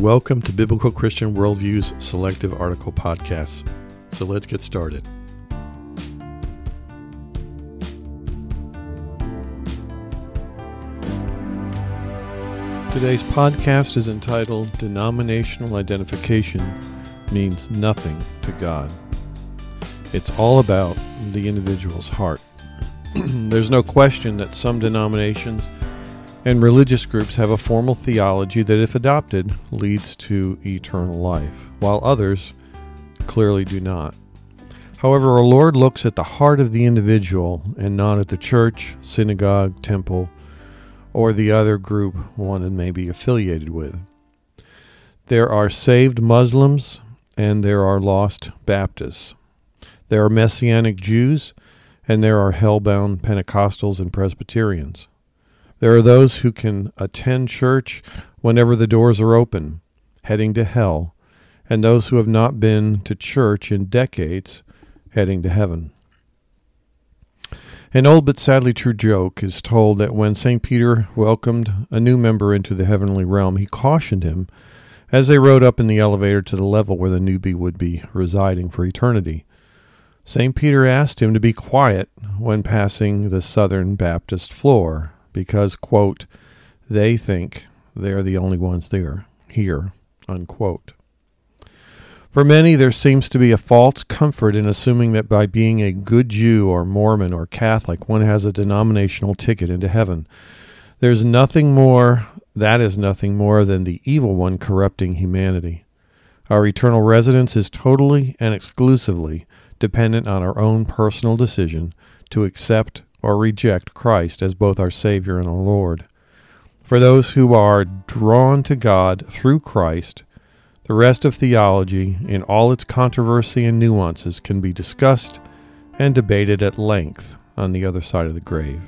Welcome to Biblical Christian Worldview's Selective Article Podcasts. So let's get started. Today's podcast is entitled Denominational Identification Means Nothing to God. It's all about the individual's heart. There's no question that some denominations and religious groups have a formal theology that, if adopted, leads to eternal life, while others clearly do not. However, our Lord looks at the heart of the individual and not at the church, synagogue, temple, or the other group one may be affiliated with. There are saved Muslims and there are lost Baptists. There are Messianic Jews and there are hell-bound Pentecostals and Presbyterians. There are those who can attend church whenever the doors are open, heading to hell, and those who have not been to church in decades, heading to heaven. An old but sadly true joke is told that when St. Peter welcomed a new member into the heavenly realm, he cautioned him as they rode up in the elevator to the level where the newbie would be residing for eternity. St. Peter asked him to be quiet when passing the Southern Baptist floor because, quote, they think they're the only ones there, here, unquote. For many, there seems to be a false comfort in assuming that by being a good Jew or Mormon or Catholic, one has a denominational ticket into heaven. There's nothing more, that is nothing more than the evil one corrupting humanity. Our eternal residence is totally and exclusively dependent on our own personal decision to accept or reject Christ as both our Savior and our Lord. For those who are drawn to God through Christ, the rest of theology, in all its controversy and nuances, can be discussed and debated at length on the other side of the grave.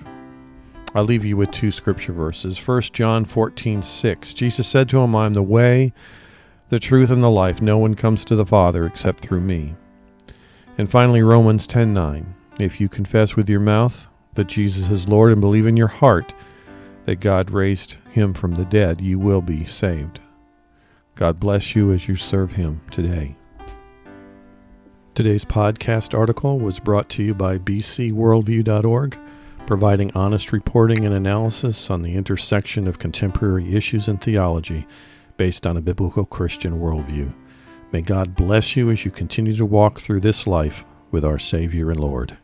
I'll leave you with two scripture verses. 1 John 14, 6. Jesus said to him, I am the way, the truth, and the life. No one comes to the Father except through me. And finally, Romans 10, 9. If you confess with your mouth that Jesus is Lord and believe in your heart that God raised him from the dead, you will be saved. God bless you as you serve Him today. Today's podcast article was brought to you by bcworldview.org, providing honest reporting and analysis on the intersection of contemporary issues and theology based on a biblical Christian worldview. May God bless you as you continue to walk through this life with our Savior and Lord.